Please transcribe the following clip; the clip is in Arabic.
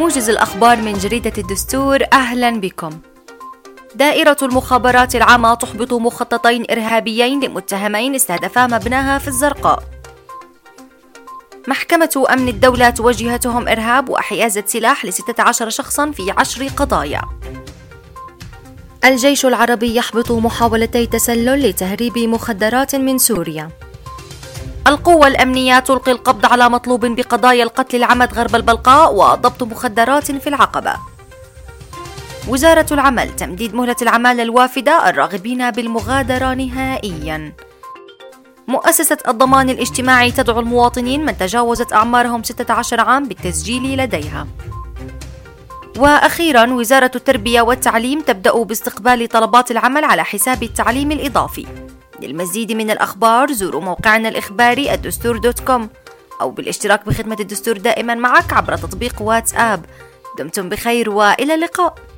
موجز الأخبار من جريدة الدستور أهلا بكم. دائرة المخابرات العامة تحبط مخططين إرهابيين لمتهمين استهدفا مبناها في الزرقاء. محكمة أمن الدولة توجه تهم إرهاب وحيازة سلاح لستة عشر شخصا في عشر قضايا. الجيش العربي يحبط محاولتي تسلل لتهريب مخدرات من سوريا. القوى الأمنية تلقي القبض على مطلوب بقضايا القتل العمد غرب البلقاء وضبط مخدرات في العقبة. وزارة العمل تمديد مهلة العمالة الوافدة الراغبين بالمغادرة نهائياً. مؤسسة الضمان الاجتماعي تدعو المواطنين من تجاوزت أعمارهم 16 عام بالتسجيل لديها. وأخيرا وزارة التربية والتعليم تبدأ باستقبال طلبات العمل على حساب التعليم الإضافي. للمزيد من الأخبار زوروا موقعنا الإخباري الدستور دوت كوم أو بالاشتراك بخدمة الدستور دائما معك عبر تطبيق واتساب. دمتم بخير وإلى اللقاء.